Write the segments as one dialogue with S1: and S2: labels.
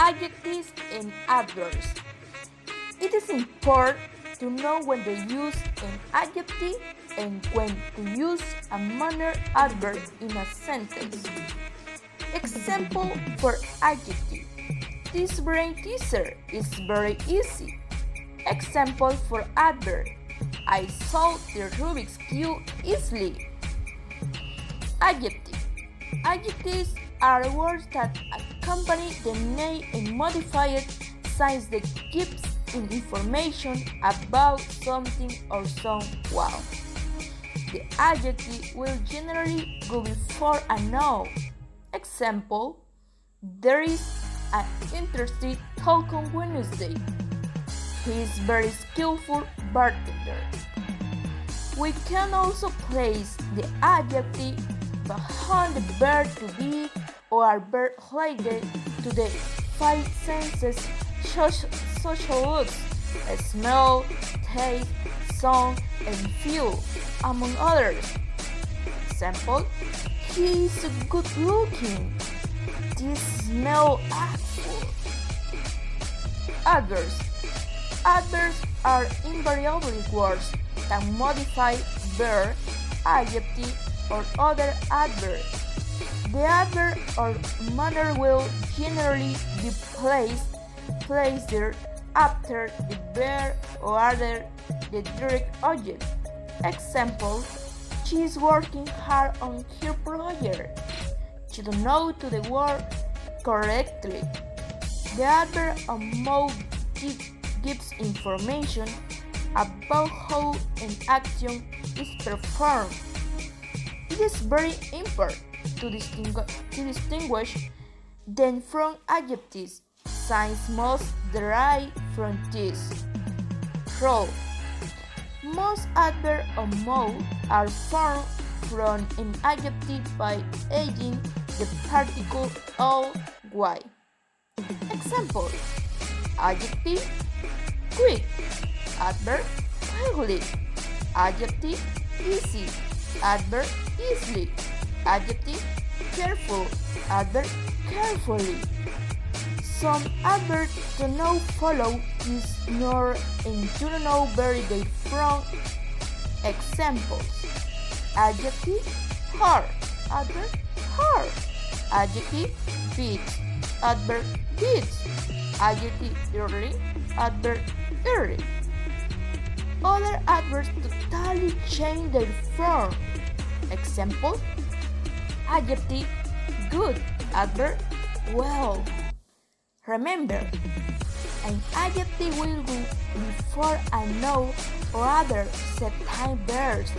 S1: adjectives and adverbs. It is important to know when to use an adjective and when to use a manner adverb in a sentence. Example for adjective. This brain teaser is very easy. Example for adverb. I solved the Rubik's Cube easily. Adjective. Adjectives are words that accompany the name and modified signs that gives information about something or someone. The adjective will generally go before a noun. Example, there is an interesting talk on Wednesday. He is very skillful bartender. We can also place the adjective behind the verb to be or verb related to the five senses such as smell, taste, sound, and feel, among others. Example, he is good looking. This smell awful. Adverbs. Adverbs are invariably words that modify verb, adjective, or other adverb. The other or manner will generally be placed, placed there after the verb or other the direct object. Example, she is working hard on her project. She don't know to the word correctly. The or mode gives information about how an action is performed. It is very important to, distingu to distinguish them from adjectives. Signs must derive from this. Role. Most adverbs or modes are formed from an adjective by adding the particle o y. Example Adjective quick, adverb quickly, adjective easy, adverb easily, adjective careful, adverb carefully. Some adverbs do not follow this nor and not know very they from examples. Adjective hard, adverb hard, adjective beats, adverb beats, adjective early, adverb early. Other adverbs totally change their form. Example Adjective good, adverb well. Remember, an adjective will go before a noun or other set time verbs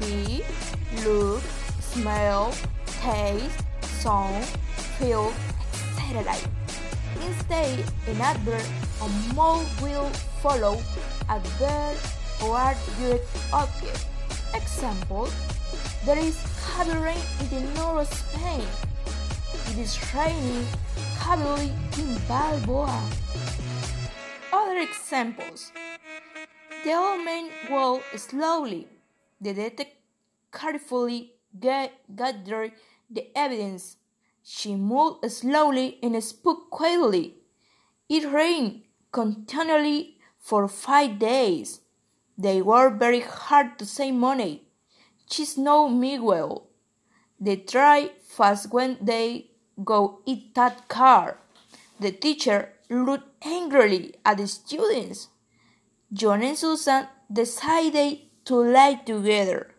S1: be, look, smell, taste, sound, feel, etc. Instead, an adverb or mode will follow a verb or direct object. Example, there is north of Spain. It is raining heavily in Bilbao. Other examples. The old man walked slowly. The detective carefully gathered the evidence. She moved slowly and spoke quietly. It rained continually for five days. They worked very hard to save money. She's no Miguel. They try fast when they go eat that car. The teacher looked angrily at the students. John and Susan decided to lie together.